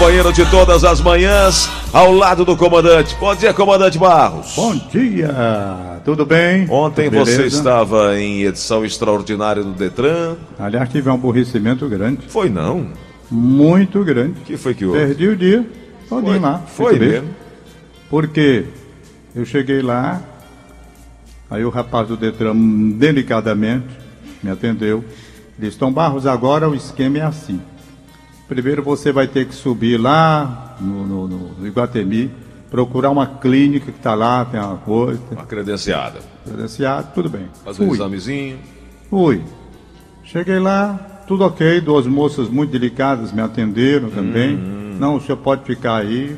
companheiro de todas as manhãs, ao lado do comandante. Bom dia, comandante Barros. Bom dia, tudo bem? Ontem Tudo você estava em edição extraordinária do Detran. Aliás, tive um aborrecimento grande, Foi não? muito grande. O que foi que houve? Perdi o dia, todinho Foi, lá. foi mesmo. Porque eu cheguei lá, aí o rapaz do Detran, delicadamente, me atendeu. Disse, Tom Barros, agora o esquema é assim. Primeiro você vai ter que subir lá no, no, no Iguatemi, procurar uma clínica que está lá, tem uma coisa, Uma credenciada. credenciado, tudo bem. Fazer um examezinho. Fui. Cheguei lá, tudo ok, duas moças muito delicadas me atenderam também. Não, o senhor pode ficar aí,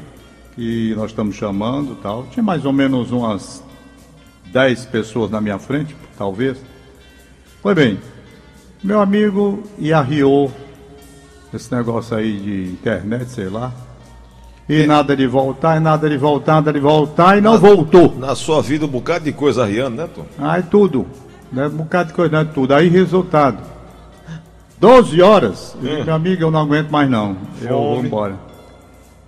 que nós estamos chamando tal. Tinha mais ou menos umas 10 pessoas na minha frente, talvez. Foi bem, meu amigo arriou esse negócio aí de internet, sei lá. E nada de voltar, e nada de voltar, nada de voltar, e não voltou. Na sua vida, um bocado de coisa arriando, né, Tom? Aí tudo. Né? Um bocado de coisa, né? tudo. Aí resultado. 12 horas. Eu disse, meu amigo, eu não aguento mais não. Eu vou Fome. embora.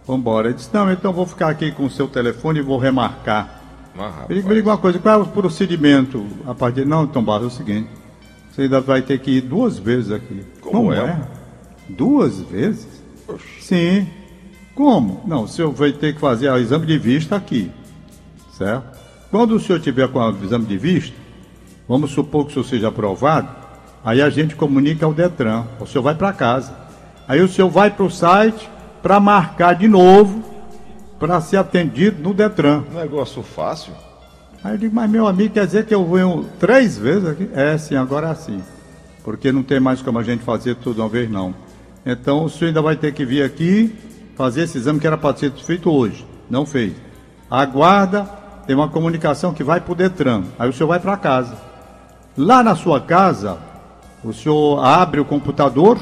Vou embora. Ele disse, não, então vou ficar aqui com o seu telefone e vou remarcar. Ah, Ele me diga uma coisa, qual é o procedimento? A partir não, Tom Barros, é o seguinte. Você ainda vai ter que ir duas vezes aqui. Como é? Duas vezes? Sim. Como? Não, o senhor vai ter que fazer o exame de vista aqui. Certo? Quando o senhor tiver com o exame de vista, vamos supor que o senhor seja aprovado, aí a gente comunica ao Detran. O senhor vai para casa. Aí o senhor vai para o site para marcar de novo para ser atendido no Detran. Negócio fácil. Aí eu digo, mas meu amigo, quer dizer que eu venho três vezes aqui? É, sim, agora sim. Porque não tem mais como a gente fazer tudo uma vez, não. Então o senhor ainda vai ter que vir aqui fazer esse exame que era para ser feito hoje. Não fez. Aguarda, tem uma comunicação que vai para o Detran. Aí o senhor vai para casa. Lá na sua casa, o senhor abre o computador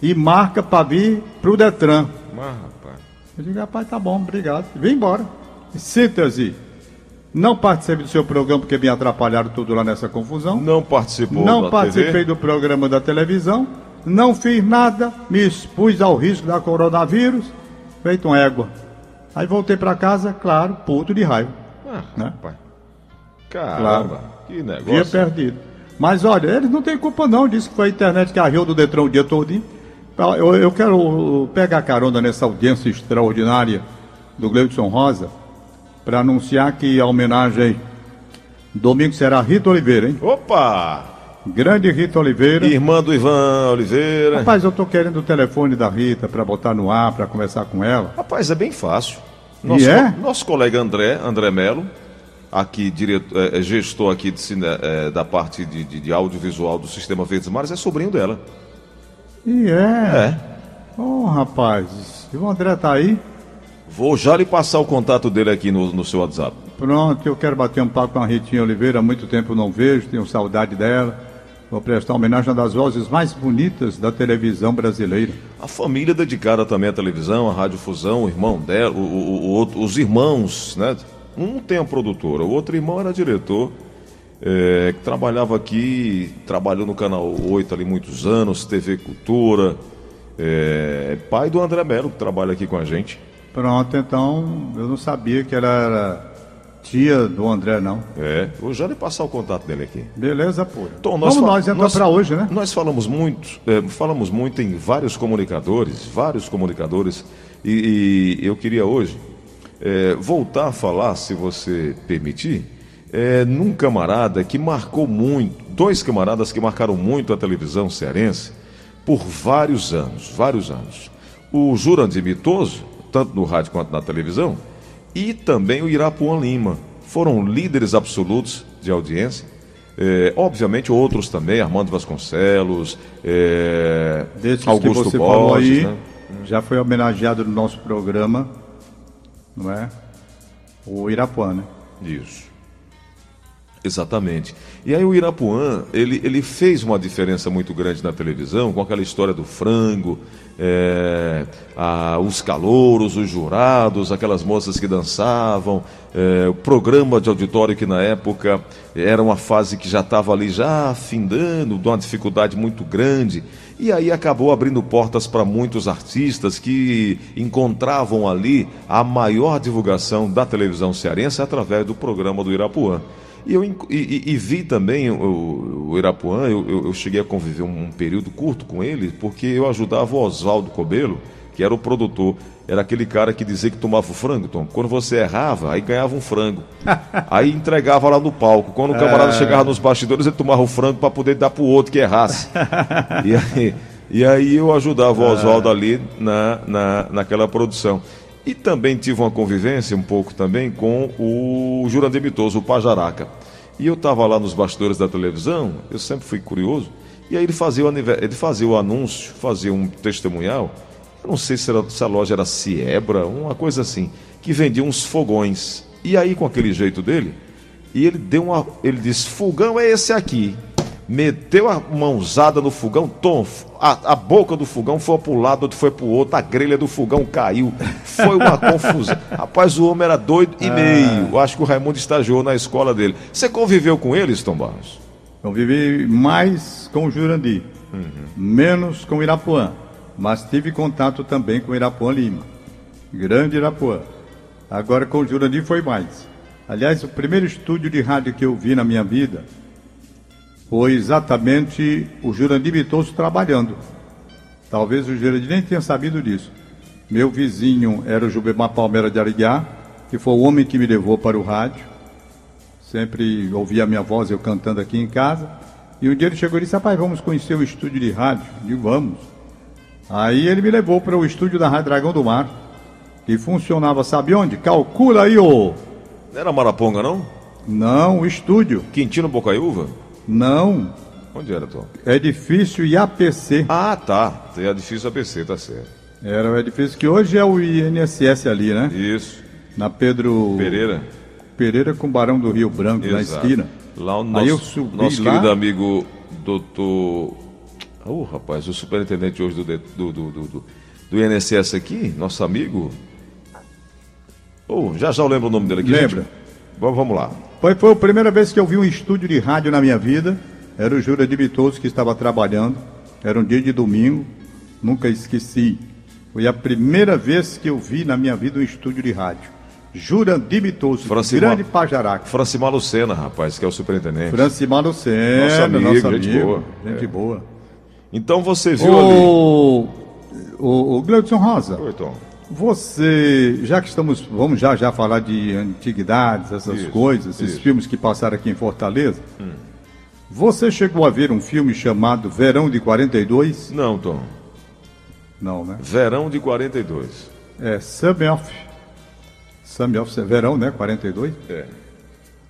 e marca para vir para o Detran. Mas, rapaz. Eu digo, rapaz, tá bom, obrigado. Vem embora. Síntese. Não participei do seu programa porque me atrapalharam tudo lá nessa confusão. Não participou Não participei TV? do programa da televisão. Não fiz nada. Me expus ao risco da coronavírus. Feito um égua. Aí voltei para casa, claro, puto de raiva. Ah, Né? rapaz. Caramba, que Via negócio. perdido. Mas olha, eles não têm culpa não. Disse que foi a internet que arriou do Detran o dia todo. Eu, eu quero pegar carona nessa audiência extraordinária do Gleudson Rosa para anunciar que a homenagem domingo será Rita Oliveira, hein? Opa! Grande Rita Oliveira. Irmã do Ivan Oliveira. Rapaz, eu tô querendo o telefone da Rita para botar no ar, para conversar com ela. Rapaz, é bem fácil. Nosso, E é? nosso colega André, André Melo, aqui direto, é, é, gestor aqui de é, da parte de, de- de audiovisual do Sistema Verdes Mares, é sobrinho dela. E é. É. Ô, rapaz, e o André tá aí? Vou já lhe passar o contato dele aqui no, no seu WhatsApp. Pronto, eu quero bater um papo com a Ritinha Oliveira, há muito tempo eu não vejo, tenho saudade dela. Vou prestar homenagem a uma das vozes mais bonitas da televisão brasileira. A família dedicada também à televisão, à Rádio Fusão, o irmão dela, o, o- o os irmãos, né? Um tem a produtora, o outro irmão era diretor, é, que trabalhava aqui, trabalhou no Canal 8 ali muitos anos, TV Cultura, é, pai do André Melo, que trabalha aqui com a gente. Pronto, então eu não sabia que ela era tia do André, não. É, vou já lhe passar o contato dele aqui. Beleza, pô. Tom, Vamos fa- nós entrar para hoje, né? Nós falamos muito, é, falamos muito em vários comunicadores, vários comunicadores, e, e eu queria hoje é, voltar a falar, se você permitir, é, num camarada que marcou muito, dois camaradas que marcaram muito a televisão cearense por vários anos, vários anos. O Jurandir Mitoso, tanto no rádio quanto na televisão, e também o Irapuan Lima. Foram líderes absolutos de audiência. É, obviamente outros também, Armando Vasconcelos, é, Desses Augusto que você falou Borges, aí, né? já foi homenageado no nosso programa, não é? O Irapuã, né? Isso. Exatamente. E aí o Irapuã, ele, ele fez uma diferença muito grande na televisão, com aquela história do frango, é, a, os calouros, os jurados, aquelas moças que dançavam, é, o programa de auditório que na época era uma fase que já estava ali já afindando, de uma dificuldade muito grande. E aí acabou abrindo portas para muitos artistas que encontravam ali a maior divulgação da televisão cearense através do programa do Irapuã. E, eu, e, e vi também o, o Irapuã, eu, eu, cheguei a conviver um, um, período curto com ele, porque eu ajudava o Oswaldo Cobelo, que era o produtor. Era aquele cara que dizia que tomava o frango, Tom. Quando você errava, aí ganhava um frango. aí entregava lá no palco. Quando o camarada é... chegava nos bastidores, ele tomava o frango para poder dar para o outro que errasse. e, aí, e aí eu ajudava o Oswaldo ali na, na, naquela produção. E também tive uma convivência um pouco também com o Jurandir Mitoso, o Pajaraca. E eu estava lá nos bastidores da televisão, eu sempre fui curioso, e aí ele fazia o, ele fazia o anúncio, fazia um testemunhal, eu não sei se, era, se a loja era Ciebra, uma coisa assim, que vendia uns fogões. E aí, com aquele jeito dele, e ele deu uma. Ele disse: fogão é esse aqui meteu a mãozada no fogão, tom, a, a boca do fogão foi para um lado, outro foi para o outro, a grelha do fogão caiu, foi uma confusão. Rapaz, o homem era doido e ah. meio. Acho que o Raimundo estagiou na escola dele. Você conviveu com eles, Tom Barros? Convivi mais com o Jurandir, uhum. menos com o Irapuã, mas tive contato também com o Irapuã Lima, grande Irapuã. Agora com o Jurandir foi mais. Aliás, o primeiro estúdio de rádio que eu vi na minha vida foi exatamente o Jurandir Mitoso trabalhando. Talvez o Jurandir nem tenha sabido disso. Meu vizinho era o Jubemar Palmeira de Ariguiá, que foi o homem que me levou para o rádio. Sempre ouvia a minha voz eu cantando aqui em casa. E um dia ele chegou e disse: Rapaz, vamos conhecer o estúdio de rádio. Eu digo, vamos. Aí ele me levou para o estúdio da Rádio Dragão do Mar, que funcionava, sabe onde? Calcula aí, ô! Não era Maraponga, não? Não, o estúdio. Quintino Bocaiúva? Não. Onde era, Tom? Edifício IAPC. Ah, tá. É edifício APC, tá certo. Era o edifício que hoje é o INSS ali, né? Isso. Na Pedro. Pereira. Pereira com Barão do Rio Branco, Exato. na esquina. Lá o nosso, Aí eu subi nosso lá... querido amigo doutor. Oh, rapaz, o superintendente hoje do, do, do, do, do INSS aqui, nosso amigo. Oh, já já eu lembro o nome dele aqui. Lembra? Gente. Bom, vamos lá. Foi, foi a primeira vez que eu vi um estúdio de rádio na minha vida. Era o Júlio de Bitoso que estava trabalhando. Era um dia de domingo. Nunca esqueci. Foi a primeira vez que eu vi na minha vida um estúdio de rádio. Jurandir Bitoso, Francima, grande Pajaraca. Francimar Lucena, rapaz, que é o superintendente. Francimar Lucena, nosso amigo, nosso amigo gente boa. Gente é. boa. Então você viu o... ali... O, o Gleudson Rosa. Oi, Tom. Você, já que estamos, vamos já já falar de antiguidades, essas isso, coisas, esses isso. filmes que passaram aqui em Fortaleza. Hum. Você chegou a ver um filme chamado Verão de 42? Não, Tom. Não, né? Verão de 42. É. Summer of, verão, né? 42? É.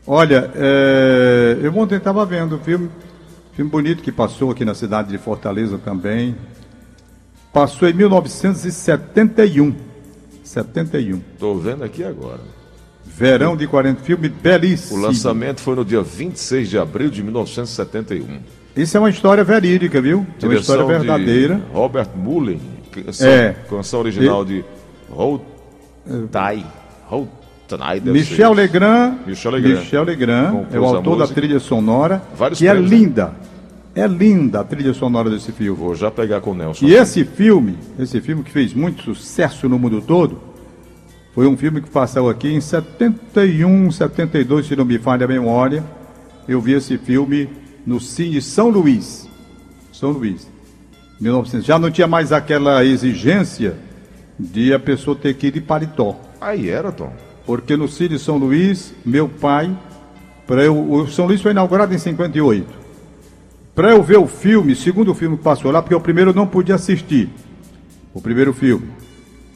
Olha, é, eu ontem estava vendo o filme, filme bonito que passou aqui na cidade de Fortaleza também. Passou em 1971. 71. Estou vendo aqui agora. Verão de 40, filme belíssimo. O lançamento foi no dia 26 de abril de 1971. Isso é uma história verídica, viu? É uma história verdadeira. Robert Mullen, canção, é. canção original e... de Routai. Michel Legrand, Michel Legrand, Michel Legrand é o autor da trilha sonora, Vários que é prêmios, é linda. Né? É linda a trilha sonora desse filme. Vou já pegar com o Nelson. E esse filme, esse filme que fez muito sucesso no mundo todo, foi um filme que passou aqui em 71, 72, se não me falha a memória. Eu vi esse filme no Cine São Luís. São Luís. 1900. Já não tinha mais aquela exigência de a pessoa ter que ir de paletó. Aí era, Tom. Porque no Cine São Luís, meu pai, para eu, o São Luís foi inaugurado em 58. Para eu ver o filme, segundo filme que passou lá, porque o primeiro eu não pude assistir. O primeiro filme.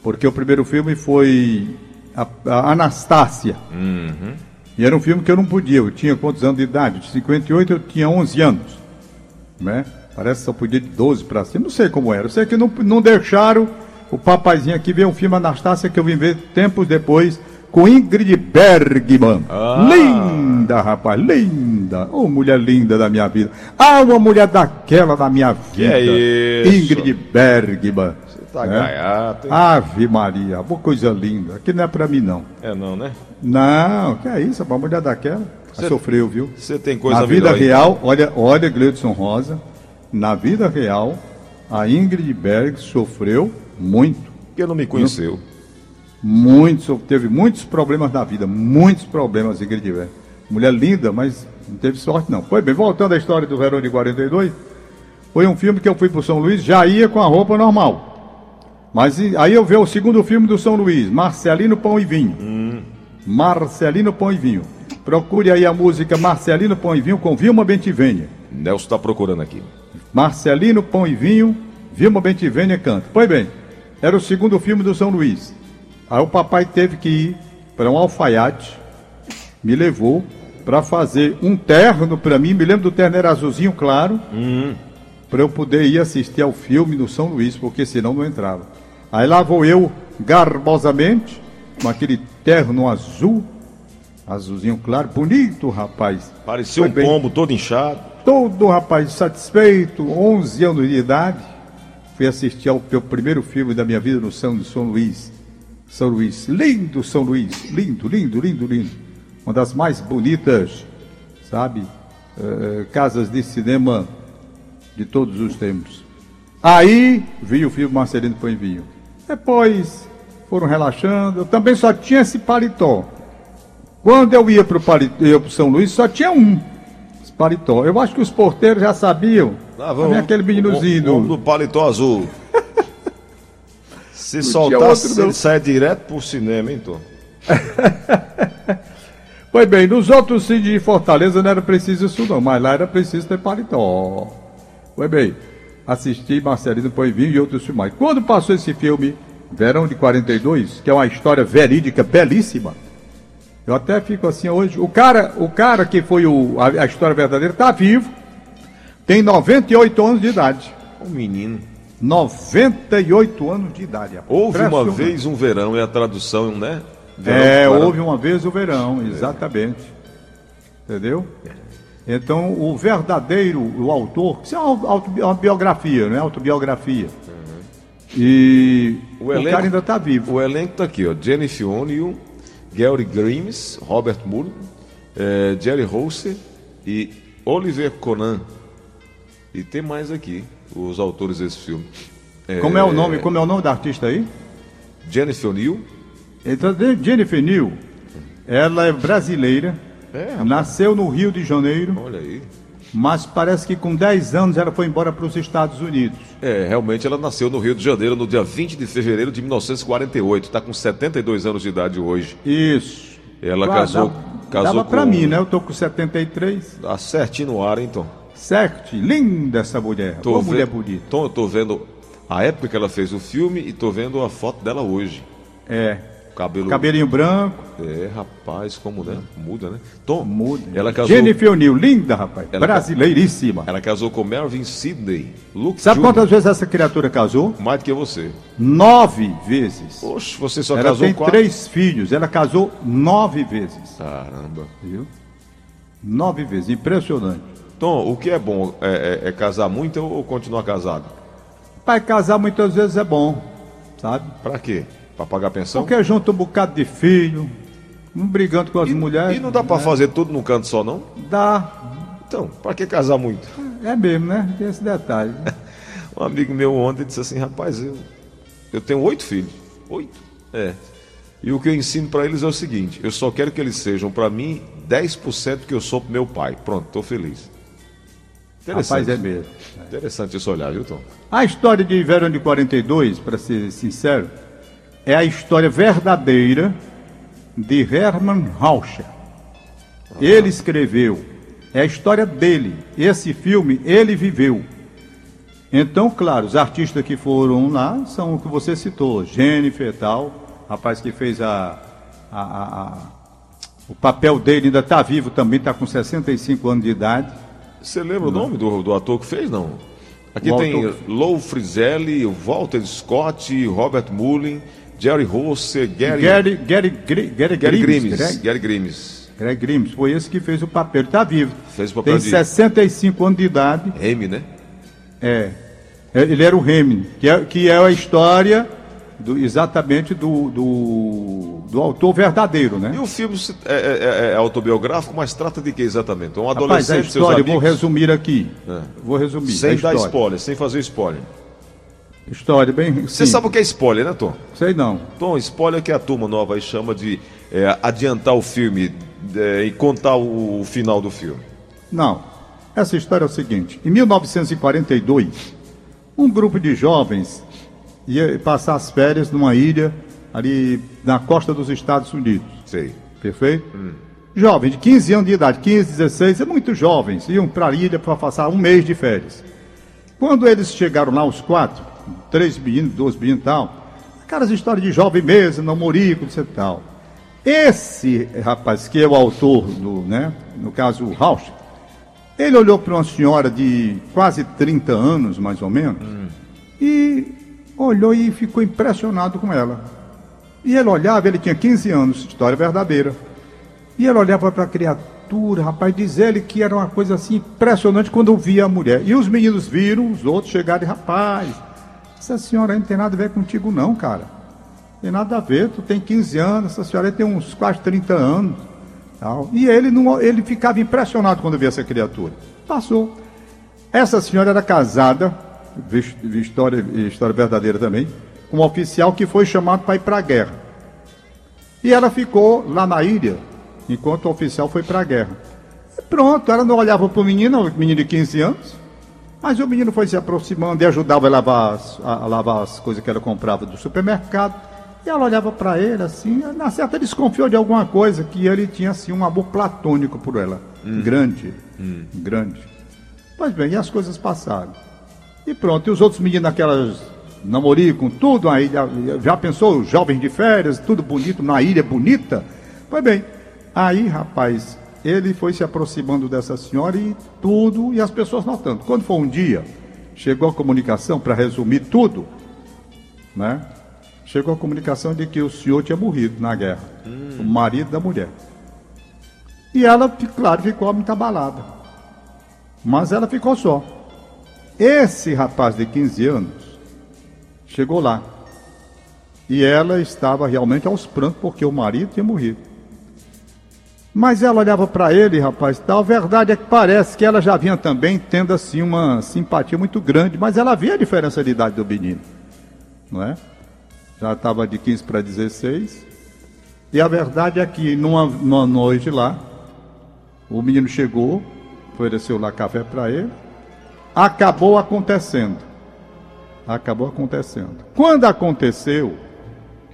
Porque o primeiro filme foi a, a Anastácia. Uhum. E era um filme que eu não podia. Eu tinha quantos anos de idade? De 58 eu tinha 11 anos. Né? Parece que só podia de 12 para cima. Não sei como era. Eu sei que não, não deixaram o papaizinho aqui ver um filme Anastácia que eu vim ver tempos depois com Ingrid Bergman. Ah. Linda, rapaz, linda. Ô, oh, mulher linda da minha vida. Ah, uma mulher daquela da minha vida. Que é isso? Ingrid Bergman. Você tá é? gaiato. Ave Maria, uma coisa linda. Aqui não é pra mim, não. É não, né? Não, que é isso, uma mulher daquela. Cê, sofreu, viu? Você tem coisa Na vida real, olha, olha, Gleudson Rosa, na vida real, a Ingrid Berg sofreu muito. Porque não me conheceu. Muito, teve muitos problemas na vida, muitos problemas, Ingrid Berg. Mulher linda, mas não teve sorte não. Foi bem, voltando à história do Verão de 42, foi um filme que eu fui para São Luís, já ia com a roupa normal. Mas aí eu vi o segundo filme do São Luís, Marcelino Pão e Vinho. Hum. Marcelino Pão e Vinho. Procure aí a música Marcelino Pão e Vinho com Vilma Bentivênia. Nelson está procurando aqui. Marcelino Pão e Vinho, Vilma Bentivênia canta. Pois bem, era o segundo filme do São Luís. Aí o papai teve que ir para um alfaiate, me levou para fazer um terno para mim. Me lembro do terno era azulzinho claro, uhum. para eu poder ir assistir ao filme no São Luís, porque senão não entrava. Aí lá vou eu, garbosamente, com aquele terno azul, azulzinho claro, bonito, rapaz. Parecia Foi um bem. pombo todo inchado. Todo rapaz satisfeito, 11 anos de idade. Fui assistir ao meu primeiro filme da minha vida no São de São Luís. São Luís, lindo São Luís, lindo, lindo, lindo, lindo. Uma das mais bonitas, sabe, uh, casas de cinema de todos os tempos. Aí vi o filme Marcelino Poenvinho. Depois foram relaxando. Eu também só tinha esse paletó. Quando eu ia para o São Luís, só tinha um paletó. Eu acho que os porteiros já sabiam. Ah, vamos, aquele meninozinho. O, o, do paletó azul. Se soltasse, outro, ele sai direto pro cinema, então. pois bem, nos outros cines de Fortaleza não era preciso isso não, mas lá era preciso ter paletó. Pois bem, assisti Marcelino Poivinho e outros filmes. Quando passou esse filme, Verão de 42, que é uma história verídica belíssima, eu até fico assim hoje. O cara, o cara que foi o, a, a história verdadeira está vivo, tem 98 anos de idade. Um menino. 98 anos de idade. Houve uma vez um verão, é a tradução, né? Verão, é, houve uma vez o verão, exatamente. É. Entendeu? Então, o verdadeiro, o autor, isso é uma, uma biografia, não é autobiografia. Uhum. E o, elenco, o cara ainda está vivo. O elenco está aqui, ó. Jennifer O'Neill, Gary Grimes, Robert Moore, eh, Jerry Holser e Oliver Conan. E tem mais aqui, os autores desse filme. Como é, é o nome? Como é o nome da artista aí? Jennifer Neal. Então, Jennifer Neal, ela é brasileira, é, nasceu no Rio de Janeiro. Olha aí mas parece que com 10 anos ela foi embora para os Estados Unidos. É, realmente ela nasceu no Rio de Janeiro no dia 20 de fevereiro de 1948. Está com 72 anos de idade hoje. Isso. Ela ah, casou, dava, casou dava com... para mim, né? Eu tô com 73. Tá certinho no ar, então. Certo, linda essa mulher. Tô Uma ve... mulher bonita. Tô, tô vendo a época que ela fez o filme e tô vendo a foto dela hoje. É. Cabelo... Cabelinho branco. É, rapaz, como né? Muda, né? Tom, Muda. Ela casou... Jennifer O'Neill, linda, rapaz. Ela Brasileiríssima. Ela casou com Melvin Sidney. Luke Sabe Jr. quantas vezes essa criatura casou? Mais do que você. Nove vezes. Oxe, você só ela casou tem quatro? três filhos. Ela casou nove vezes. Caramba. Viu? Nove vezes. Impressionante. Tom, o que é bom? É, é, é casar muito ou continuar casado? Pai, casar muitas vezes é bom, sabe? Pra quê? Para pagar pensão? Porque junta um bocado de filho, um brigando com as e, mulheres. E não dá para né? fazer tudo num canto só, não? Dá. Então, para que casar muito? É mesmo, né? Tem esse detalhe. Né? um amigo meu ontem disse assim, rapaz, eu, eu tenho oito filhos. Oito? É. E o que eu ensino para eles é o seguinte: eu só quero que eles sejam para mim 10% que eu sou pro meu pai. Pronto, estou feliz. Interessante. Rapaz, é mesmo. Interessante isso olhar, viu, Tom? A história de verão de 42, para ser sincero, é a história verdadeira de Hermann Rauscher. Ele escreveu, é a história dele. Esse filme ele viveu. Então, claro, os artistas que foram lá são o que você citou, Jennifer e tal, rapaz que fez a, a, a, a o papel dele ainda está vivo também, está com 65 anos de idade. Você lembra o nome do, do ator que fez, não? Aqui o tem. Lou Frizelli, Walter Scott, Robert Mullin, Jerry Rosser, Gary, Gary, Gary, Gary, Gary, Gary Grimes, Gary Grimes. Greg Grimes, foi esse que fez o papel. Ele está vivo. Fez o papel Tem de 65 anos de idade. Remy, né? É. É, Ele era o Remy, que é, que é a história do- exatamente do, do, do autor verdadeiro, E né? o filme se- é, é- é autobiográfico, mas trata de que exatamente? Um Rapaz, a adolescente, seus história, vou resumir aqui. É. Vou resumir. sem dar spoiler, sem fazer spoiler. História bem. Você sabe o que é spoiler, né, Tom? Sei não. Tom, spoiler que a turma nova aí chama de é, adiantar o filme é, e contar o, o final do filme. Não. Essa história é o seguinte: em 1942, um grupo de jovens ia passar as férias numa ilha ali na costa dos Estados Unidos. Sei. Perfeito? Jovens de 15 anos de idade, 15, 16, é muito jovens, iam para a ilha para passar um mês de férias. Quando eles chegaram lá, os quatro, três meninos, dois meninos e tal, aquelas histórias de jovem mesmo, namorico, etc e tal. Esse rapaz, que é o autor do, né, no caso, o Rausch, ele olhou para uma senhora de quase 30 anos, mais ou menos, e olhou e ficou impressionado com ela. E ele olhava, ele tinha 15 anos, história verdadeira. E ele olhava para a criatura, rapaz, diz ele que era uma coisa assim impressionante quando via a mulher. E os meninos viram, os outros chegaram e, rapaz, essa senhora aí não tem nada a ver contigo não, cara. Tem nada a ver, tu tem 15 anos, essa senhora aí tem uns quase 30 anos. Tal. E ele, não, ele ficava impressionado quando via essa criatura. Passou. Essa senhora era casada, história, história verdadeira também, um oficial que foi chamado para ir para a guerra. E ela ficou lá na ilha, enquanto o oficial foi para a guerra. E pronto, ela não olhava para o menino, o menino de 15 anos, mas o menino foi se aproximando e ajudava a lavar as, a, a lavar as coisas que ela comprava do supermercado. E ela olhava para ele assim, na certa desconfiou de alguma coisa, que ele tinha assim um amor platônico por ela. Grande, grande. Pois bem, e as coisas passaram. E pronto, e os outros meninos naquelas namoricam, tudo aí, já, pensou, jovens de férias, tudo bonito, na ilha bonita? Pois bem, aí, rapaz, ele foi se aproximando dessa senhora e tudo, e as pessoas notando. Quando foi um dia, chegou a comunicação, para resumir tudo, né? Chegou a comunicação de que o senhor tinha morrido na guerra, o marido da mulher. E ela, claro, ficou muito abalada. Mas ela ficou só. Esse rapaz de 15 anos chegou lá. E ela estava realmente aos prantos porque o marido tinha morrido. Mas ela olhava para ele, rapaz, tal. A verdade é que parece que ela já vinha também tendo assim uma simpatia muito grande, mas ela via a diferença de idade do menino, não é? Já estava de 15 para 16. E a verdade é que numa, numa noite lá, o menino chegou, ofereceu lá café para ele, acabou acontecendo. Acabou acontecendo. Quando aconteceu,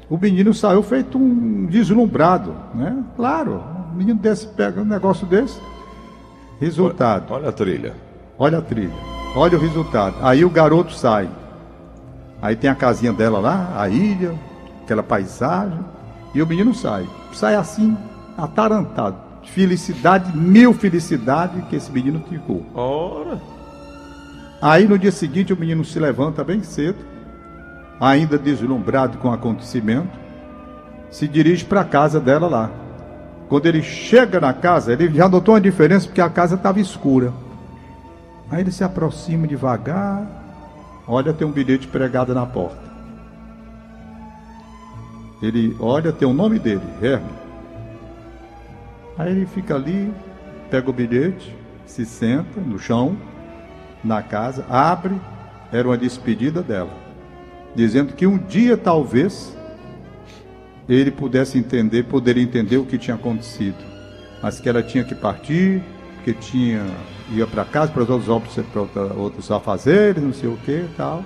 o menino saiu feito um deslumbrado, né? Claro, um menino desse pega um negócio desse. Resultado. Olha a trilha. Olha a trilha. Olha o resultado. Aí o garoto sai. Aí tem a casinha dela lá, a ilha, aquela paisagem. E o menino sai. Sai assim, atarantado. Felicidade, mil felicidade que esse menino ficou. Ora. Aí no dia seguinte o menino se levanta bem cedo, ainda deslumbrado com o acontecimento, se dirige para a casa dela lá. Quando ele chega na casa, ele já notou uma diferença porque a casa estava escura. Aí ele se aproxima devagar, olha, tem um bilhete pregado na porta. Ele olha, tem o nome dele, Hermes. Aí ele fica ali, pega o bilhete, se senta no chão, na casa, abre, era uma despedida dela, dizendo que um dia talvez ele pudesse entender, poderia entender o que tinha acontecido, mas que ela tinha que partir, que tinha ia para casa para os outros para outros afazeres, não sei o que, tal.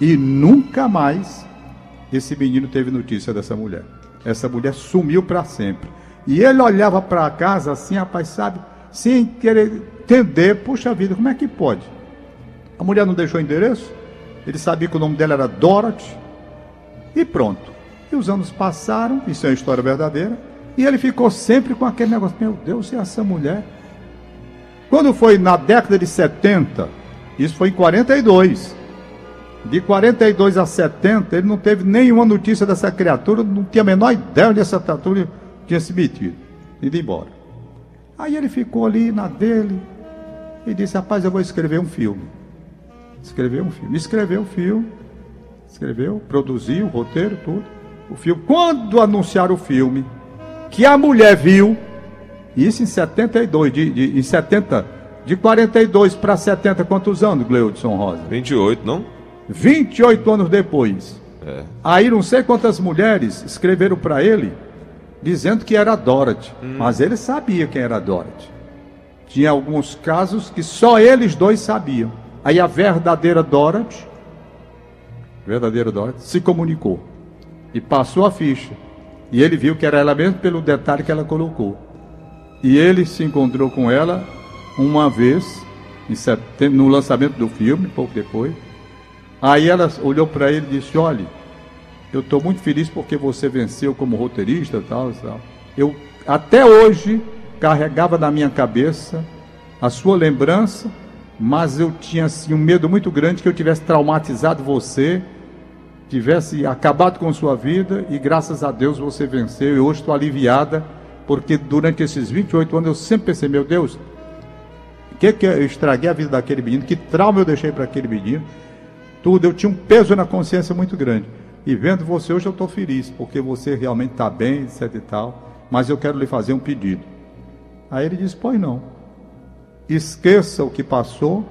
E nunca mais esse menino teve notícia dessa mulher. Essa mulher sumiu para sempre. E ele olhava para casa assim, rapaz, sabe, sem querer entender, puxa vida, como é que pode? A mulher não deixou endereço, ele sabia que o nome dela era Dorothy, e pronto. E os anos passaram, isso é uma história verdadeira, e ele ficou sempre com aquele negócio, meu Deus, e essa mulher? Quando foi na década de 70, isso foi em 42, De 42 a 70, ele não teve nenhuma notícia dessa criatura, não tinha a menor ideia onde essa criatura tinha se metido, ido embora. Aí ele ficou ali na dele e disse: Rapaz, eu vou escrever um filme. Escreveu um filme. Escreveu o filme, escreveu, produziu o roteiro, tudo. O filme. Quando anunciaram o filme, que a mulher viu, isso em 72, de, de, em 70, de 42 para 70, quantos anos, Gleudson Rosa? 28, não? 28 anos depois. É. Aí não sei quantas mulheres escreveram para ele dizendo que era Dorothy, hum. mas ele sabia quem era Dorothy. Tinha alguns casos que só eles dois sabiam. Aí a verdadeira Dorothy, verdadeira Dorothy, se comunicou e passou a ficha. E ele viu que era ela mesmo pelo detalhe que ela colocou. E ele se encontrou com ela uma vez, setembro, no lançamento do filme, pouco depois. Aí ela olhou para ele e disse: Olha, eu estou muito feliz porque você venceu como roteirista tal, tal. Eu até hoje carregava na minha cabeça a sua lembrança, mas eu tinha assim, um medo muito grande que eu tivesse traumatizado você, tivesse acabado com sua vida e graças a Deus você venceu e hoje estou aliviada, porque durante esses 28 anos eu sempre pensei, meu Deus, o que, que eu estraguei a vida daquele menino, que trauma eu deixei para aquele menino, tudo, eu tinha um peso na consciência muito grande. E vendo você hoje eu estou feliz, porque você realmente está bem, etc e tal. Mas eu quero lhe fazer um pedido. Aí ele disse: Pois não. Esqueça o que passou,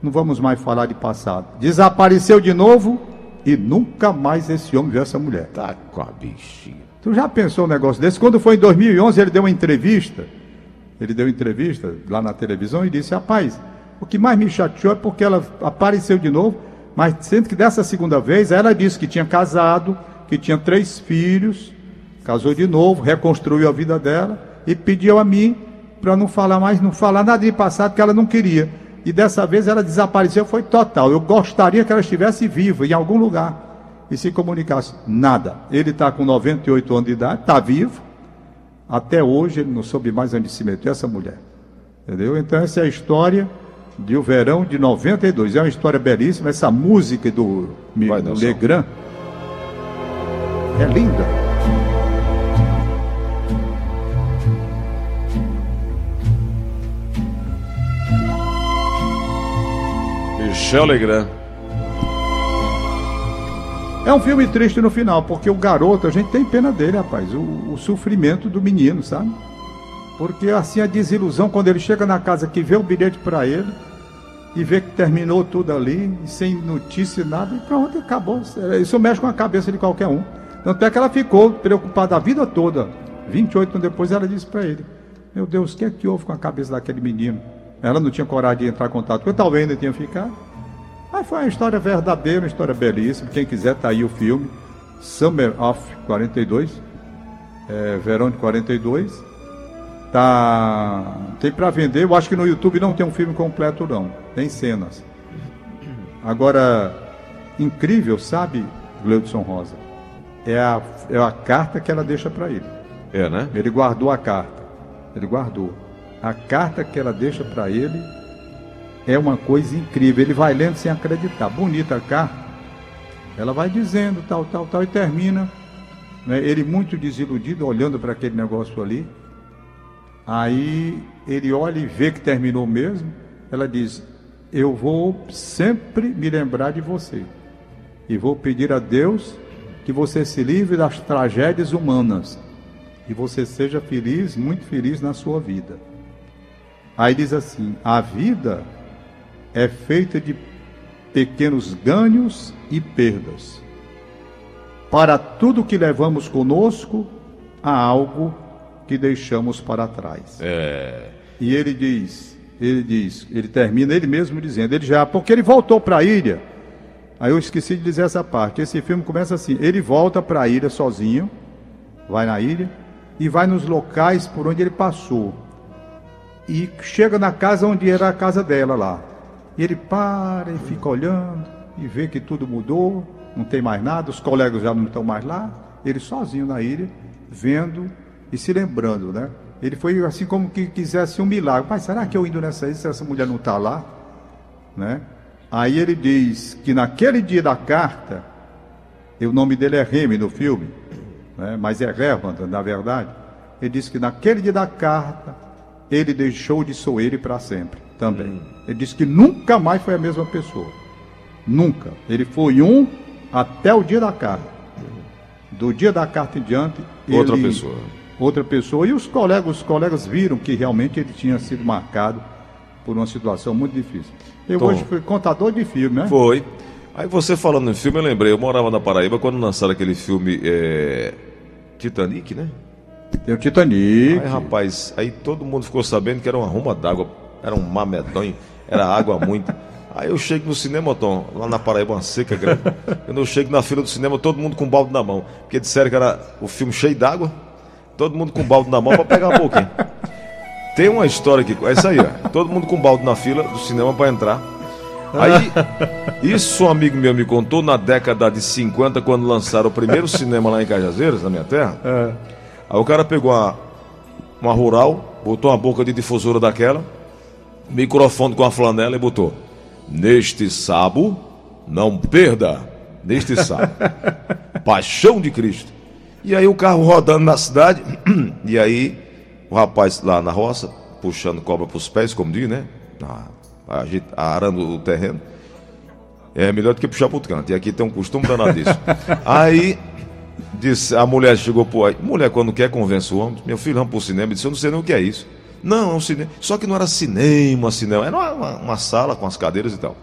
não vamos mais falar de passado. Desapareceu de novo e nunca mais esse homem viu essa mulher. Tá com a bichinha. Tu já pensou um negócio desse? Quando foi em 2011, ele deu uma entrevista. Ele deu uma entrevista lá na televisão e disse: Rapaz, o que mais me chateou é porque ela apareceu de novo mas sendo que dessa segunda vez ela disse que tinha casado, que tinha três filhos, casou de novo, reconstruiu a vida dela e pediu a mim para não falar mais, não falar nada de passado que ela não queria. E dessa vez ela desapareceu, foi total. Eu gostaria que ela estivesse viva em algum lugar e se comunicasse. Nada. Ele está com 98 anos de idade, está vivo. Até hoje ele não soube mais onde se meteu essa mulher. Entendeu? Então essa é a história de O Verão de 92. É uma história belíssima. Essa música do, Legrand é linda. Michel Legrand. É um filme triste no final, porque o garoto, a gente tem pena dele, rapaz. O, o sofrimento do menino, sabe? Porque assim a desilusão, quando ele chega na casa que vê o bilhete para ele, e vê que terminou tudo ali, sem notícia, nada, e pronto, acabou. Isso mexe com a cabeça de qualquer um. Tanto é que ela ficou preocupada a vida toda. 28 anos depois, ela disse para ele: Meu Deus, o que é que houve com a cabeça daquele menino? Ela não tinha coragem de entrar em contato com ele, talvez ainda tinha ficado. Mas foi uma história verdadeira, uma história belíssima. Quem quiser, tá aí o filme. Summer of 42, é, Verão de 42. Tá, tem para vender. Eu acho que no YouTube não tem um filme completo não, tem cenas. Agora, incrível, sabe, Gleudson Rosa? É a, é a carta que ela deixa para ele. É, né? Ele guardou a carta. Ele guardou. A carta que ela deixa para ele é uma coisa incrível. Ele vai lendo sem acreditar. Bonita a carta. Ela vai dizendo tal, tal, tal e termina. Né? Ele muito desiludido, olhando para aquele negócio ali. Aí ele olha e vê que terminou mesmo. Ela diz: Eu vou sempre me lembrar de você. E vou pedir a Deus que você se livre das tragédias humanas. E você seja feliz, muito feliz na sua vida. Aí diz assim: A vida é feita de pequenos ganhos e perdas. Para tudo que levamos conosco, há algo que deixamos para trás. É. E ele diz, ele diz, ele termina ele mesmo dizendo, ele já, porque ele voltou para a ilha. Aí eu esqueci de dizer essa parte. Esse filme começa assim: ele volta para a ilha sozinho, vai na ilha e vai nos locais por onde ele passou. E chega na casa onde era a casa dela lá. E ele para e fica olhando e vê que tudo mudou, não tem mais nada, os colegas já não estão mais lá. Ele sozinho na ilha, vendo e se lembrando, né? Ele foi assim como que quisesse um milagre. Mas será que eu indo nessa ilha, se essa mulher não está lá? Né? Aí ele diz que naquele dia da carta, o nome dele é Remy no filme, né, mas é Herman, na verdade. Ele disse que naquele dia da carta, ele deixou de ele para sempre também. Hum. Ele disse que nunca mais foi a mesma pessoa. Nunca. Ele foi um até o dia da carta. Do dia da carta em diante. Outra ele, pessoa. Outra pessoa. E os colegas, os colegas viram que realmente ele tinha sido marcado por uma situação muito difícil. Eu Tom, hoje fui contador de filme, né? Foi. Aí você falando em filme, eu lembrei, eu morava na Paraíba quando lançaram aquele filme é... Titanic, né? Tem o Titanic. Aí, rapaz, aí todo mundo ficou sabendo que era uma ruma d'água, era um mamedonho, era água muito. Aí eu chego no cinema, Tom, lá na Paraíba, uma seca grande. Quando eu chego na fila do cinema, todo mundo com balde na mão. Porque disseram que era o filme cheio d'água, todo mundo com balde na mão para pegar um pouquinho. Tem uma história aqui, é isso aí, ó. Todo mundo com balde na fila do cinema para entrar. Aí, isso um amigo meu me contou na década de 50, quando lançaram o primeiro cinema lá em Cajazeiras, na minha terra. É. Aí o cara pegou uma, uma rural, botou uma boca de difusora daquela, microfone com a flanela e botou: Neste sábado, não perda, neste sábado. Paixão de Cristo. E aí o carro rodando na cidade, e aí o rapaz lá na roça, puxando cobra para os pés, como diz, né? arando o terreno. É melhor do que puxar para o canto. E aqui tem um costume danado disso. aí disse, a mulher chegou por aí. Mulher, quando quer, convence o homem. Meu filho, vamos para o cinema. Disse, eu não sei nem o que é isso. Não, é um cinema. Só que não era cinema, cinema. Era uma, uma sala com as cadeiras e tal.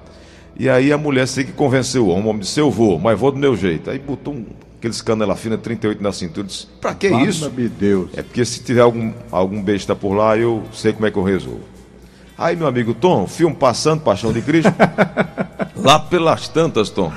E aí a mulher sei que convenceu o homem. O homem disse, eu vou, mas vou do meu jeito. Aí botou um, aqueles canela fina 38 na cintura. Disse, pra que Fala isso? Deus. É porque se tiver algum, algum besta por lá, eu sei como é que eu resolvo. Aí, meu amigo Tom, filme passando, Paixão de Cristo. lá pelas tantas, Tom.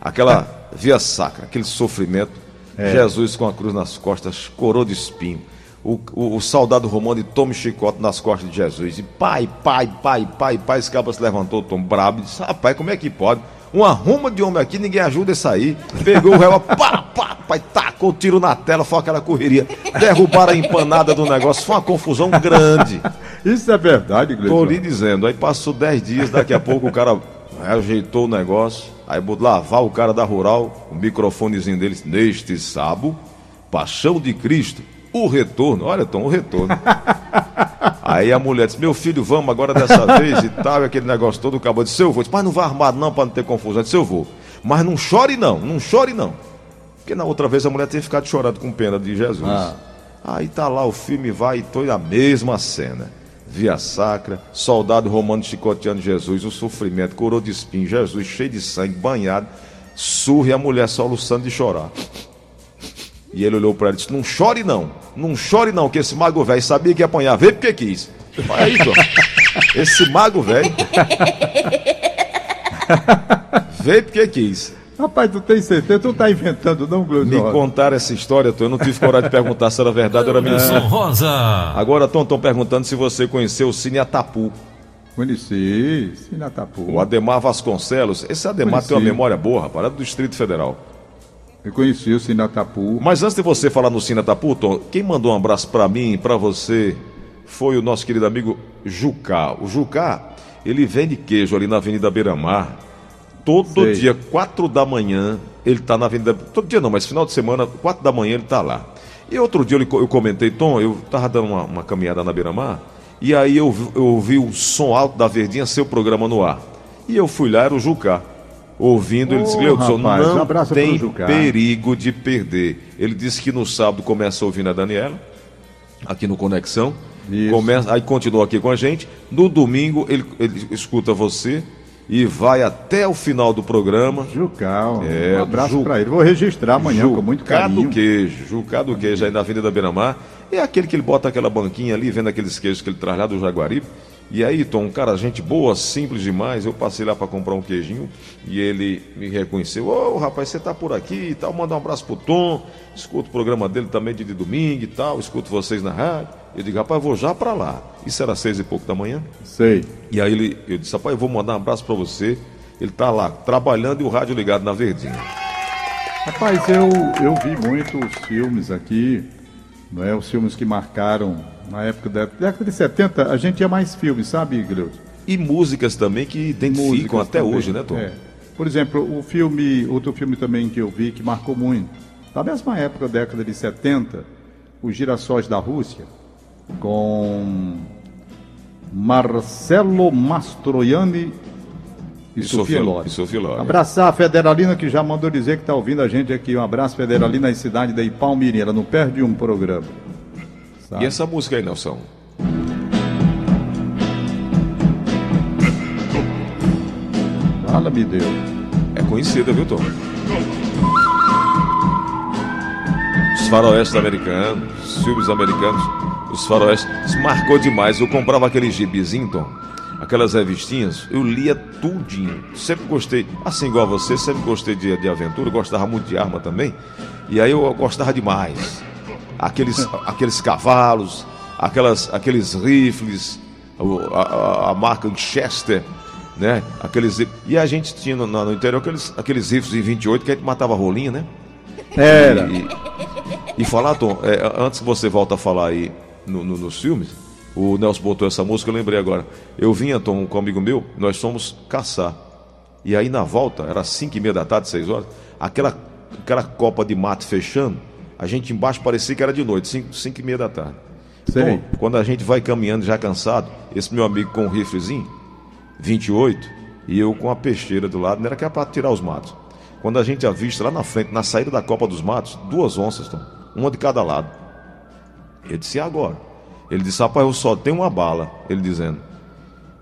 Aquela via sacra, aquele sofrimento. É. Jesus com a cruz nas costas, coroa de espinho o, o, o soldado romano e toma chicote nas costas de Jesus. E pai, pai, pai, pai, pai, esse cabra se levantou, tom brabo, e disse: Rapaz, como é que pode? Uma ruma de homem aqui, ninguém ajuda a sair. Pegou o réu, pá, pá, pai, tacou o tiro na tela, foi aquela correria. Derrubaram a empanada do negócio, foi uma confusão grande. Isso é verdade, Gleison? Tô lhe dizendo. Aí passou 10 dias, daqui a pouco o cara ajeitou o negócio. Aí lavar o cara da rural, o microfonezinho deles, neste sábado, Paixão de Cristo o retorno, olha, Tom, o retorno. Aí a mulher disse: Meu filho, vamos agora dessa vez e tal, e aquele negócio todo. Acabou de eu vou. Disse, Mas não vá armado, não, para não ter confusão. Eu disse: Eu vou. Mas não chore, não, não chore, não. Porque na outra vez a mulher tinha ficado chorando com pena de Jesus. Ah. Aí tá lá o filme, vai e toda a mesma cena. Via sacra, soldado romano chicoteando Jesus, o sofrimento, coroa de espinho, Jesus cheio de sangue, banhado, surre a mulher soluçando de chorar. E ele olhou para ela e disse: Não chore não, não chore não, que esse mago velho sabia que ia apanhar, veio porque quis. Olha aí, Tom. Esse mago velho. veio porque quis. Rapaz, tu tem certeza? Tu não tá inventando, não, Glória? Me contaram essa história, Tom. Eu não tive coragem de perguntar se era verdade ou era mentira. Rosa. Agora, Tom, estão perguntando se você conheceu o Cine Atapu. Conheci, Cine Atapu. O Ademar Vasconcelos. Esse Ademar Conheci. tem uma memória boa, rapaz, é do Distrito Federal. Eu conheci o Sinatapu. Mas antes de você falar no Sinatapu, Tom, quem mandou um abraço para mim e para você foi o nosso querido amigo Jucá. O Jucá, ele vende queijo ali na Avenida Beira-Mar. Todo Sei. dia, quatro da manhã, ele está na Avenida. Todo dia não, mas final de semana, quatro da manhã, ele está lá. E outro dia eu comentei, Tom, eu estava dando uma, uma, caminhada na Beira-Mar, e aí eu, eu ouvi o som alto da Verdinha, seu programa no ar. E eu fui lá, era o Jucá ouvindo, ele disse, Gleudson, não um tem perigo de perder. Ele disse que no sábado começa ouvindo a Daniela, aqui no Conexão, começa, aí continua aqui com a gente. No domingo ele, ele escuta você e vai até o final do programa. Jucal, é, um abraço Ju... para ele. Vou registrar amanhã Jucá com muito carinho. do queijo, Jucá do queijo aí na Avenida Beira Mar. É aquele que ele bota aquela banquinha ali, vendo aqueles queijos que ele traz lá do Jaguaribe. E aí, Tom, um cara, gente boa, simples demais. Eu passei lá para comprar um queijinho e ele me reconheceu. Ô, oh, rapaz, você tá por aqui e tal. Manda um abraço pro Tom. Escuto o programa dele também de domingo e tal. Escuto vocês na rádio. Eu digo, rapaz, vou já para lá. Isso era seis e pouco da manhã. Sei. E aí ele, eu disse, rapaz, eu vou mandar um abraço para você. Ele tá lá, trabalhando e o rádio ligado na Verdinha. Rapaz, eu, eu vi muitos filmes aqui, não é? Os filmes que marcaram na época da década de 70, a gente tinha mais filmes, sabe, Gleuto? E músicas também que identificam Músicas até também. hoje, né, Tom? É. Por exemplo, o filme, outro filme também que eu vi que marcou muito, da mesma época, década de 70, Os Girassóis da Rússia, com Marcelo Mastroianni e, E Sofia e Loren. Abraçar a Federalina que já mandou dizer que está ouvindo a gente aqui. Um abraço, Federalina, em cidade de Ipalmirim. Ela não perde um programa. Sabe? E essa música aí, Nelson? Fala-me Deus. É conhecida, viu, Tom? Os faroestes americanos, os filmes americanos, os faroestes. Isso marcou demais. Eu comprava aquele gibizinho, Tom, aquelas revistinhas, eu lia tudinho. Sempre gostei, assim igual a você, sempre gostei de, de aventura, gostava muito de arma também. E aí eu gostava demais. Aqueles, aqueles cavalos, aquelas, aqueles rifles, a, a- a marca Chester, né? Aqueles, e a gente tinha no, no interior aqueles, aqueles rifles em 28 que a gente matava rolinha, né? Era. E, e falar, Tom, é, antes que você volta a falar aí no- no- nos filmes, o Nelson botou essa música, eu lembrei agora. Eu vinha, Tom, com um amigo meu, nós fomos caçar. E aí na volta, era 5 e meia da tarde, 6 horas, aquela, aquela copa de mato fechando, a gente embaixo parecia que era de noite, 5 e meia da tarde. Sei. Tom, quando a gente vai caminhando já cansado, esse meu amigo com um riflezinho, 28, e eu com a peixeira do lado, não era que era para tirar os matos. Quando a gente avista lá na frente, na saída da Copa dos Matos, duas onças, Tom, uma de cada lado. Eu disse, e agora? Ele disse, rapaz, eu só tenho uma bala, ele dizendo.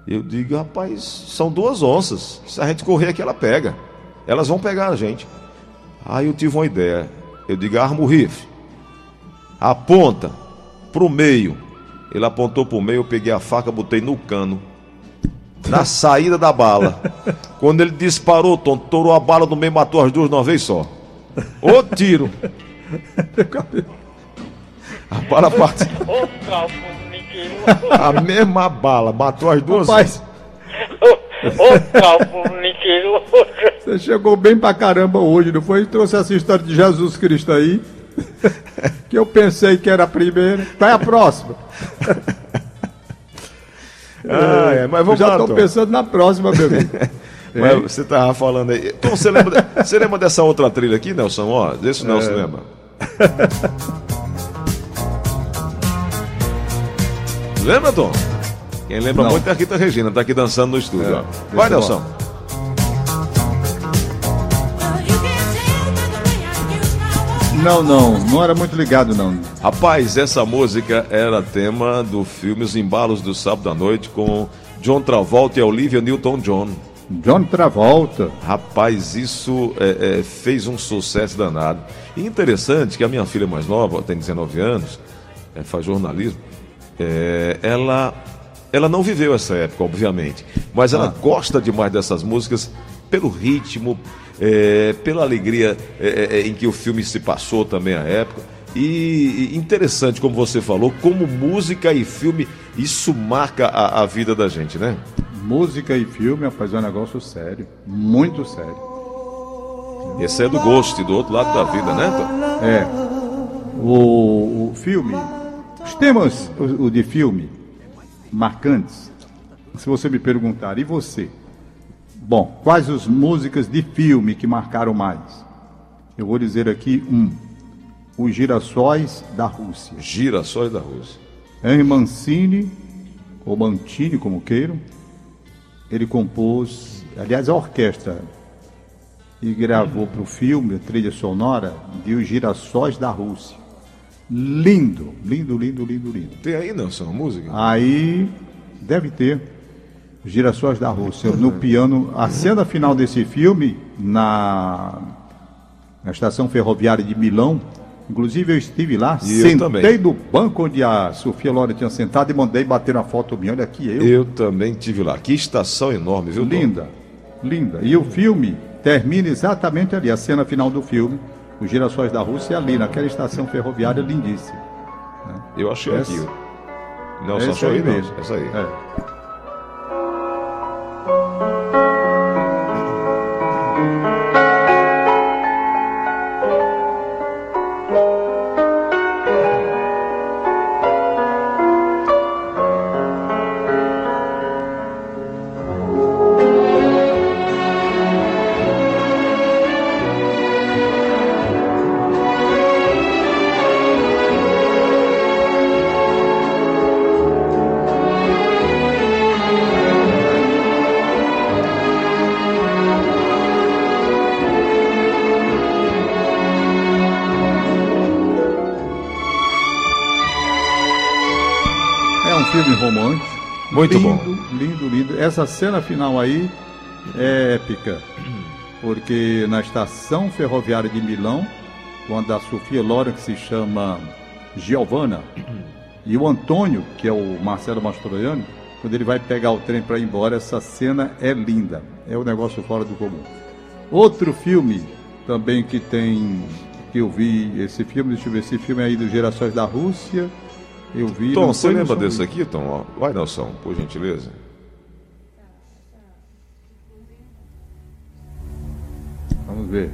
Eu digo, rapaz, são duas onças. Se a gente correr aqui, ela pega. Elas vão pegar a gente. Aí eu tive uma ideia. Eu digo, arma o rifle. Aponta pro meio. Ele apontou pro meio, eu peguei a faca, botei no cano. Na saída da bala. Quando ele disparou, Tom, torou a bala no meio, matou as duas de uma vez só. Ô tiro! A bala partiu. Ô, calvo mentiroso. A mesma bala, matou as duas. Rapaz, Ô, calvo você chegou bem pra caramba hoje, não foi? Trouxe essa história de Jesus Cristo aí. Que eu pensei que era a primeira. Vai a próxima. Ah, é, mas Eu vamos já lá, estou Tom. pensando na próxima, meu amigo. Mas você tava falando aí. Tom, você lembra, de- você lembra dessa outra trilha aqui, Nelson? Ó, desse o Nelson lembra. lembra, Tom? Quem lembra Não. muito é a Rita Regina, tá aqui dançando no estúdio. É. Vai, deixa eu Não, não, não era muito ligado, não. Rapaz, essa música era tema do filme Os Embalos do Sábado à Noite com John Travolta e Olivia Newton-John. John Travolta. Rapaz, isso é, é, fez um sucesso danado. E interessante que a minha filha mais nova, tem 19 anos, é, faz jornalismo, é, ela, ela não viveu essa época, obviamente, mas ela Ah. gosta demais dessas músicas pelo ritmo, é, pela alegria é, é, em que o filme se passou também a época. E interessante, como você falou, como música e filme, isso marca a, a vida da gente, né? Música e filme, rapaz, é um negócio sério. Muito sério. Esse é do gosto, e do outro lado da vida, né? Tom? É. O, o filme. Os temas o, o de filme marcantes. Se você me perguntar, e você? Bom, quais as músicas de filme que marcaram mais? Eu vou dizer aqui um. Os Girassóis da Rússia. Girassóis da Rússia. Henry Mancini, ou Mantini, como queiram, ele compôs, aliás, a orquestra, e gravou para o filme, a trilha sonora, de Os Girassóis da Rússia. Lindo, lindo, lindo, lindo, lindo. Tem aí, Nelson, a música? Aí, deve ter, Girassóis da Rússia, no piano. A cena final desse filme, na, na estação ferroviária de Milão, inclusive eu estive lá, E eu sentei no banco onde a Sofia Loren tinha sentado e mandei bater uma foto minha. Olha aqui eu. Eu também tive lá. Que estação enorme, viu? Tom? Linda, linda. E o filme termina exatamente ali, a cena final do filme, Os Girassóis da Rússia, ali, naquela estação ferroviária lindíssima. Eu achei Essa- aqui. Nelson Essa achou aí, mesmo. Nelson? Essa aí. É. Muito lindo, bom. Lindo, lindo. Essa cena final aí é épica. Porque na estação ferroviária de Milão, quando a Sofia Loren, que se chama Giovanna, e o Antônio, que é o Marcelo Mastroianni, quando ele vai pegar o trem para ir embora, essa cena é linda. É um negócio fora do comum. Outro filme também que tem. que eu vi, esse filme, deixa eu ver, esse filme aí dos Gerações da Rússia. Eu vi. Tom, você lembra desse aqui, Tom? Ó, Vai, Nelson, por gentileza. Vamos ver.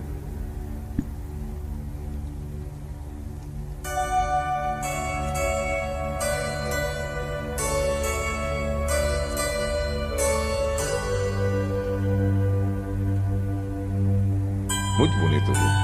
Muito bonito, viu?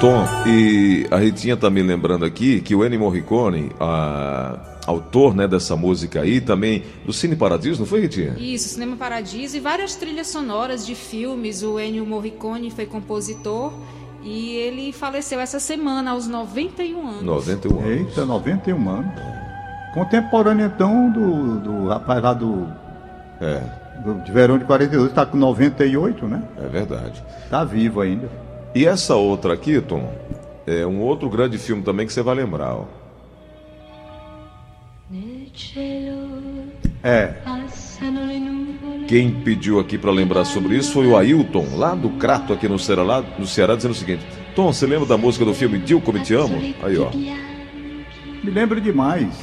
Tom, e a Ritinha tá me lembrando aqui que o Ennio Morricone, a- autor né, dessa música aí, também do Cine Paradiso, não foi, Ritinha? Isso, Cinema Paradiso e várias trilhas sonoras de filmes. O Ennio Morricone foi compositor e ele faleceu essa semana, aos 91 anos. 91 anos. Eita, 91 anos. Contemporâneo então do, do rapaz lá do, É, do de verão de 42, está com 98, né? é verdade. Tá vivo ainda. E essa outra aqui, Tom, é um outro grande filme também que você vai lembrar. Ó. É. Quem pediu aqui para lembrar sobre isso foi o Ailton, lá do Crato, aqui no Ceará, lá- no Ceará, dizendo o seguinte: Tom, você lembra da música do filme Dio Como Te Amo? Aí, ó. me lembro demais.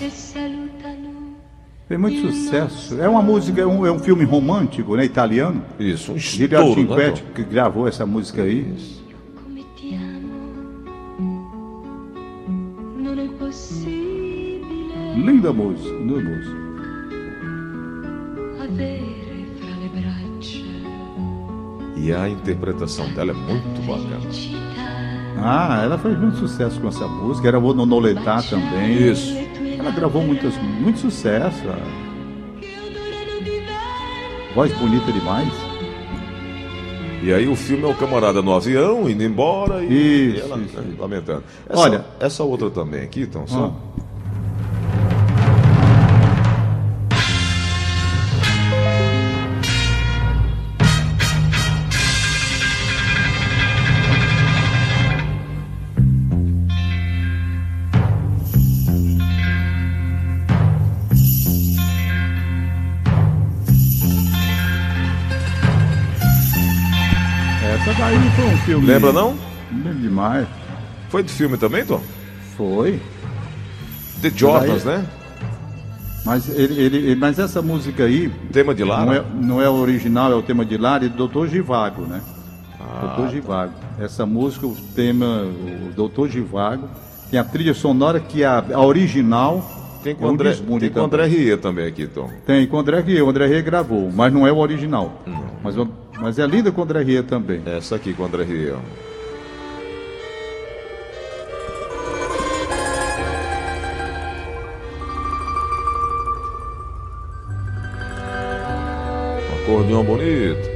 Tem muito sucesso. É uma música, é um, é um filme romântico, né? Italiano. Isso, um Giulio estouro, né, Cinquetti Tom? que gravou essa música aí. come Linda música, linda música. E a interpretação dela é muito bacana. Ah, ela fez muito sucesso com essa música. Era o Noletá também. Isso. Ela gravou muitas, muito sucesso. Voz bonita demais. E aí o filme é o camarada no avião, indo embora e, Isso, ela isso, lamentando. Essa, Olha- essa outra também aqui, Tom, só. Ah. Filme. Lembra não? Lembro demais. Foi de filme também, Tom? Foi. The Jordans, né? Mas, ele, ele- mas essa música aí Tema de lá. não é, não é original, é o tema de Lara e do Dr. Givago, né? Ah, Dr. Givago. Essa música, o tema, o Dr. Givago, tem a trilha sonora que a, a original Tem com é André, tem com o. André Rie também aqui, Tom. Tem com o André Rie, o André Rie gravou, mas não é o original. Mas, o- mas é linda com André também. Essa aqui com André Rie. ó. Um acordeão bonito.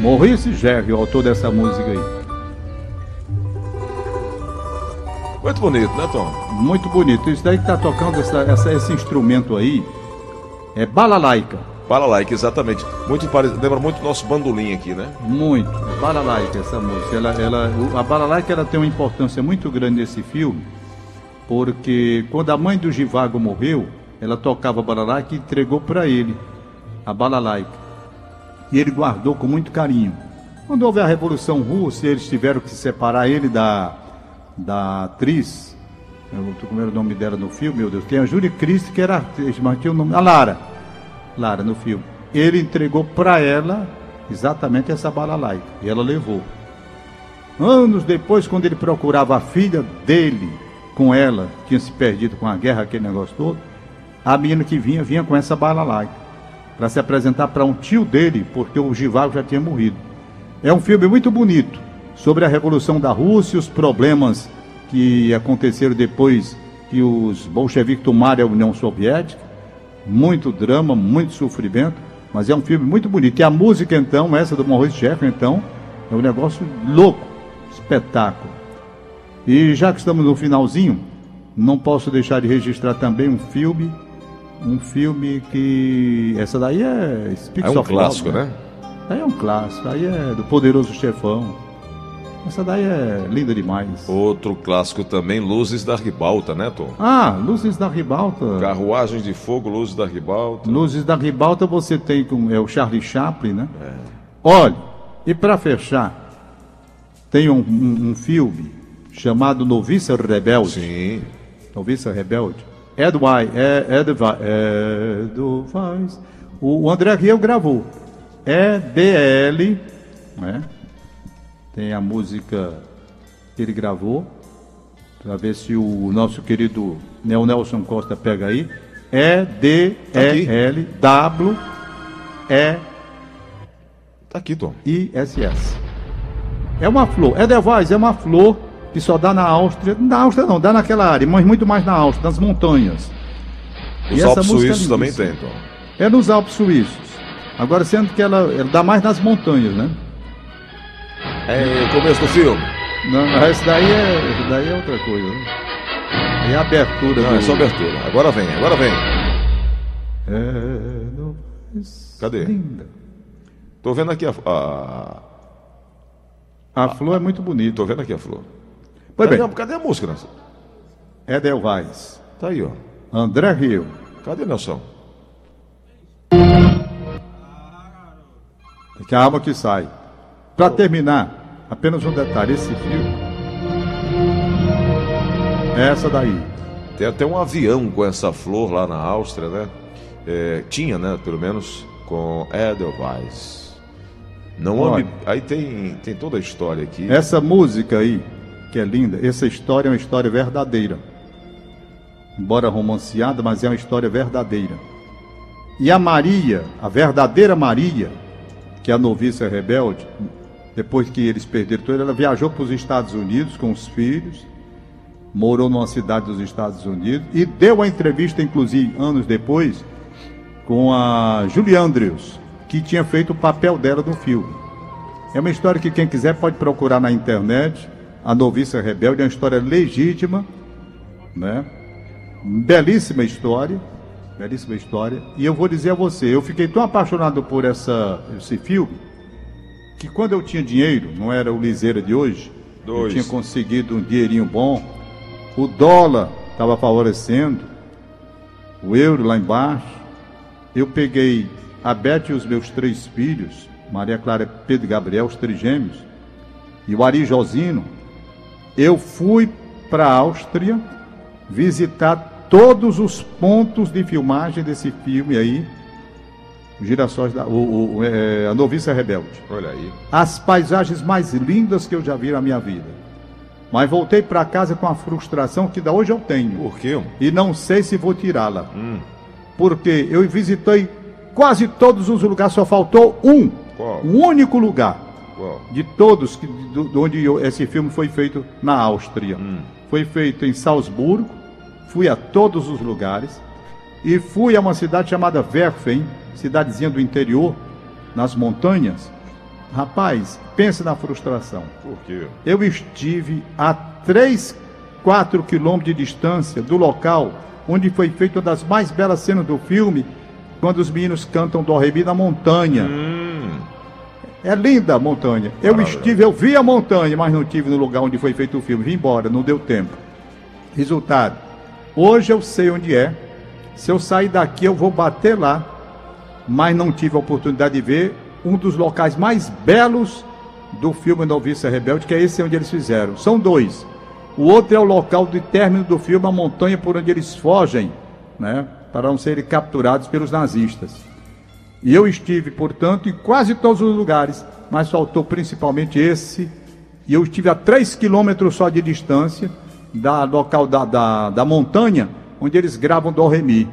Maurice Gerry, o autor dessa música aí. Muito bonito, né, Tom? Muito bonito. Isso daí que tá tocando essa- essa- esse instrumento aí é balalaica. Balalaica, exatamente. Muito parecido. Lembra muito do nosso bandolim aqui, né? Muito. Balalaica, essa música. Ela, ela, o- a Balalaica ela tem uma importância muito grande nesse filme, porque quando a mãe do Givago morreu, ela tocava Balalaica e entregou para ele a Balalaica. E ele guardou com muito carinho. Quando houve a Revolução Russa, eles tiveram que separar ele da, da atriz. Eu tô com o nome dela no filme, meu Deus. Tem a Júlia Cristo, que era atriz, mas tinha o nome. A Lara. Lara, no filme. Ele entregou para ela exatamente essa balalaica. E ela levou. Anos depois, quando ele procurava a filha dele, com ela tinha se perdido com a guerra, aquele negócio todo, a menina que vinha, vinha com essa balalaica para se apresentar para um tio dele, porque o Givago já tinha morrido. É um filme muito bonito sobre a Revolução da Rússia, os problemas que aconteceram depois que os bolcheviques tomaram a União Soviética. Muito drama, muito sofrimento, mas é um filme muito bonito. E a música, então, essa do Maurice Jeff, então, é um negócio louco, espetáculo. E já que estamos no finalzinho, não posso deixar de registrar também um filme, um filme que essa daí é Speaks É um clássico, né? Aí é um clássico, aí é do Poderoso Chefão. Essa daí é linda demais. Outro clássico também, Luzes da Ribalta, né, Tom? Ah, Luzes da Ribalta. Carruagens de Fogo, Luzes da Ribalta. Luzes da Ribalta você tem com é o Charlie Chaplin, né? Olha, e para fechar, tem um, um- um filme chamado Noviça Rebelde. Sim. Noviça Rebelde. Edwai, é, Edva, Edwais. O, o André Rieu gravou. EDL, né? Tem a música que ele gravou. Para ver se o nosso querido Neo Nelson Costa pega aí. E-D-E-L W E Tá aqui, Tom. I S S. É uma flor. Edelweiss é uma flor que só dá na Áustria. Na Áustria não, dá naquela área, mas muito mais na Áustria, nas montanhas. E Os Alpes é Suíços também lindíssima. tem, Tom. É nos Alpes Suíços. Agora, sendo que ela, ela dá mais nas montanhas, né? É o começo do filme. Não, essa daí é, daí é outra coisa. Né? É a abertura Não, do... é só abertura. Agora vem, agora vem. Edelweiss, Cadê? Linda. Tô vendo aqui a, a- A flor é muito bonita. Tô vendo aqui a flor. Pois cadê, bem, a- cadê a música, Nelson? Edelweiss, Tá aí, ó. André Rio. Cadê Nelson? Que a alma que sai. Para terminar, apenas um detalhe: esse filme. É essa daí. Tem até um avião com essa flor lá na Áustria, né? É, tinha, né? Pelo menos com Edelweiss. Não Olha. ame... Aí tem, tem toda a história aqui. Essa música aí, que é linda, essa história é uma história verdadeira. Embora romanceada, mas é uma história verdadeira. E a Maria, a verdadeira Maria, que é a noviça rebelde, depois que eles perderam tudo, ela viajou para os Estados Unidos com os filhos, morou numa cidade dos Estados Unidos e deu uma entrevista, inclusive, anos depois, com a Julie Andrews, que tinha feito o papel dela no filme. É uma história que quem quiser pode procurar na internet. A Noviça Rebelde é uma história legítima, né? Belíssima história, belíssima história. E eu vou dizer a você, eu fiquei tão apaixonado por essa, esse filme que quando eu tinha dinheiro, não era o liseira de hoje, eu Dois. tinha conseguido um dinheirinho bom, o dólar estava favorecendo, o euro lá embaixo. Eu peguei a Beth e os meus três filhos, Maria Clara, Pedro e Gabriel, os três gêmeos, e o Ari Josino. Eu fui para a Áustria visitar todos os pontos de filmagem desse filme aí, Girassóis da, o, o- é, a Noviça Rebelde Olha aí. as paisagens mais lindas que eu já vi na minha vida. Mas voltei para casa com a frustração que da hoje eu tenho. Por quê? E não sei se vou tirá-la. Hum. Porque eu visitei quase todos os lugares, só faltou um. Qual? Um único lugar Qual? de todos que, do, de onde eu- esse filme foi feito na Áustria. Foi feito em Salzburgo, fui a todos os lugares e fui a uma cidade chamada Werfen, cidadezinha do interior, nas montanhas. Rapaz, pense na frustração. Por quê? Eu estive a 3, 4 quilômetros de distância do local onde foi feita uma das mais belas cenas do filme, quando os meninos cantam do Rebi na montanha. Hum. É linda a montanha. Eu Maravilha. estive, eu vi a montanha, mas não estive no lugar onde foi feito o filme. Vim embora, não deu tempo. Resultado: hoje eu sei onde é. Se eu sair daqui, eu vou bater lá. Mas não tive a oportunidade de ver um dos locais mais belos do filme Noviça Rebelde, que é esse onde eles fizeram. São dois. O outro é o local de término do filme, a montanha por onde eles fogem, né? Para não serem capturados pelos nazistas. E eu estive, portanto, em quase todos os lugares, mas faltou principalmente esse. E eu estive a 3 quilômetros só de distância. da local da, da, da montanha, onde eles gravam do Remi.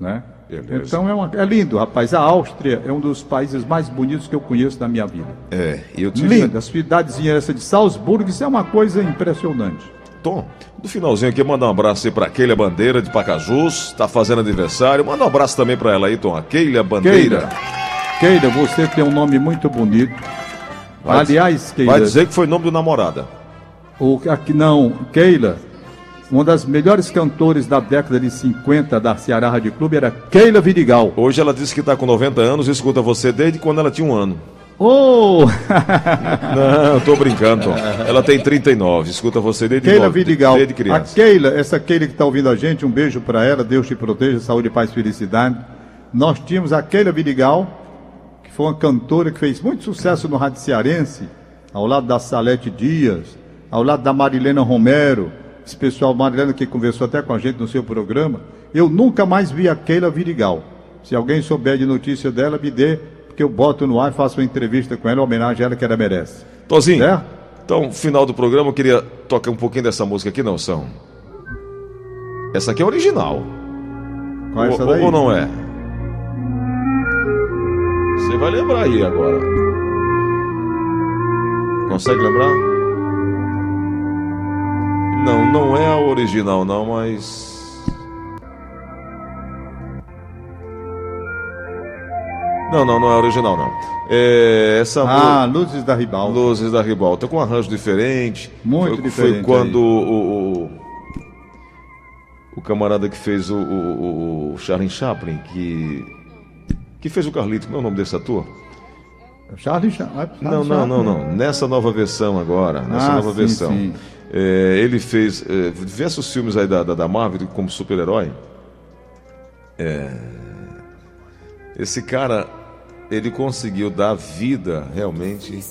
Né? Beleza. Então é, uma- é lindo, rapaz. A Áustria é um dos países mais bonitos que eu conheço na minha vida. É, eu tive. Linda, a cidadezinha essa de Salzburgo, isso é uma coisa impressionante. Tom, no finalzinho aqui, mandar um abraço aí pra Keila Bandeira de Pacajus, tá fazendo aniversário. Manda um abraço também pra ela aí, Tom. A Keila Bandeira. Keila, Keila, você tem um nome muito bonito. Vai Aliás, Keila, Vai dizer que foi nome do namorada. o, aqui não, Keila, uma das melhores cantores da década de 50 da Ceará Rádio Clube era Keila Vidigal. Hoje ela disse que tá com 90 anos e escuta você desde quando ela tinha um ano. Ô, Não, tô brincando, Tom. Ela tem 39, escuta você desde, Keila nove- Vidigal. desde A criança. Keila, essa Keila que está ouvindo a gente, um beijo para ela, Deus te proteja, saúde, paz, felicidade. Nós tínhamos a Keila Vidigal, que foi uma cantora que fez muito sucesso no rádio cearense, ao lado da Salete Dias, ao lado da Marilena Romero, esse pessoal, Marilena que conversou até com a gente no seu programa. Eu nunca mais vi a Keila Vidigal. Se alguém souber de notícia dela, me dê, porque eu boto no ar e faço uma entrevista com ela, em homenagem a ela que ela merece. Tozinho, Certo? então, final do programa, eu queria tocar um pouquinho dessa música aqui, não, São? Essa aqui é original. Qual é essa daí? ou não é? Você vai lembrar aí agora. Consegue lembrar? Não, não é a original, não, mas. Não, não, não é a original, não. É essa Ah, Luzes da Ribalta. Luzes da Ribalta, com um arranjo diferente. Muito foi, diferente Foi quando o, o, o camarada que fez o, o, o Charlie Chaplin, que, que fez o Carlito, como é o nome desse ator? Charlie Cha- ah, Charlie Não, não, não, Chaplin. não. Nessa nova versão agora, nessa Ah, nova sim, versão. sim. É, ele fez é, diversos filmes aí da, da, da Marvel como super-herói. É, esse cara, ele conseguiu dar vida realmente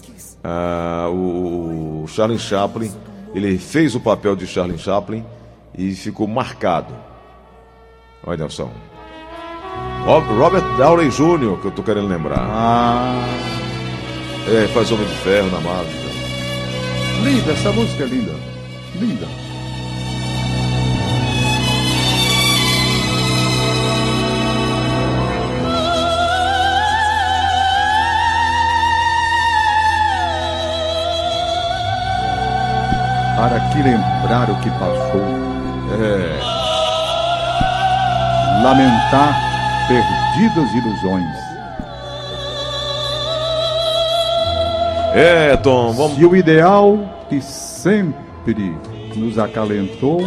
a o, o Charlie Chaplin. Ele fez o papel de Charlie Chaplin e ficou marcado. Olha, Nelson. Rob- Robert Downey Jr., que eu tô querendo lembrar. Ah, É, faz Homem de Ferro na Marvel. Linda, essa música é linda. Linda. Para que lembrar o que passou, É, lamentar perdidas ilusões. É Tom, vamos. Se o ideal que sempre nos acalentou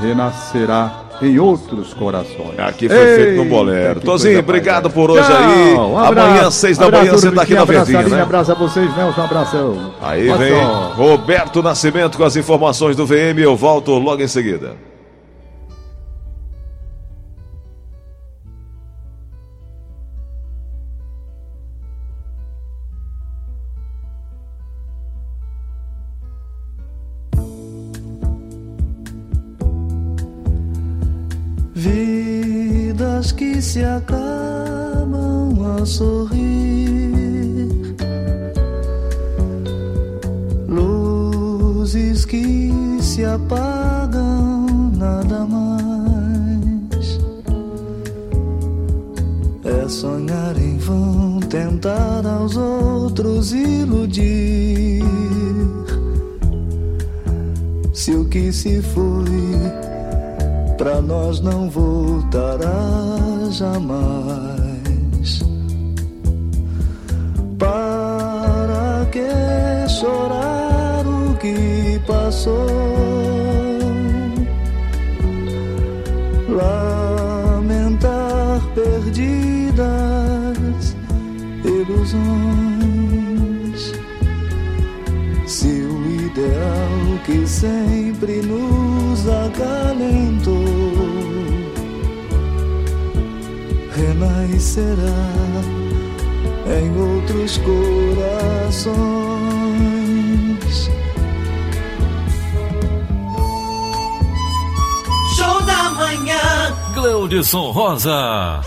renascerá em outros corações. Aqui foi feito no bolero. Tozinho, obrigado por hoje aí. Tchau, um abraço. Amanhã, seis da manhã, você tá aqui na Verdinha, né? Abraço a vocês, Nelson, um abração. Aí vem só. Roberto Nascimento com as informações do VM. Eu volto logo em seguida. Vidas que se acabam a sorrir, luzes que se apagam, nada mais. É sonhar em vão, tentar aos outros iludir. Se o que se foi pra nós não voltará jamais. Para que chorar o que passou? Lamentar perdidas ilusões. Se o ideal que sempre nos acalentou renascerá em outros corações. Show da manhã. Gleudson Rosa.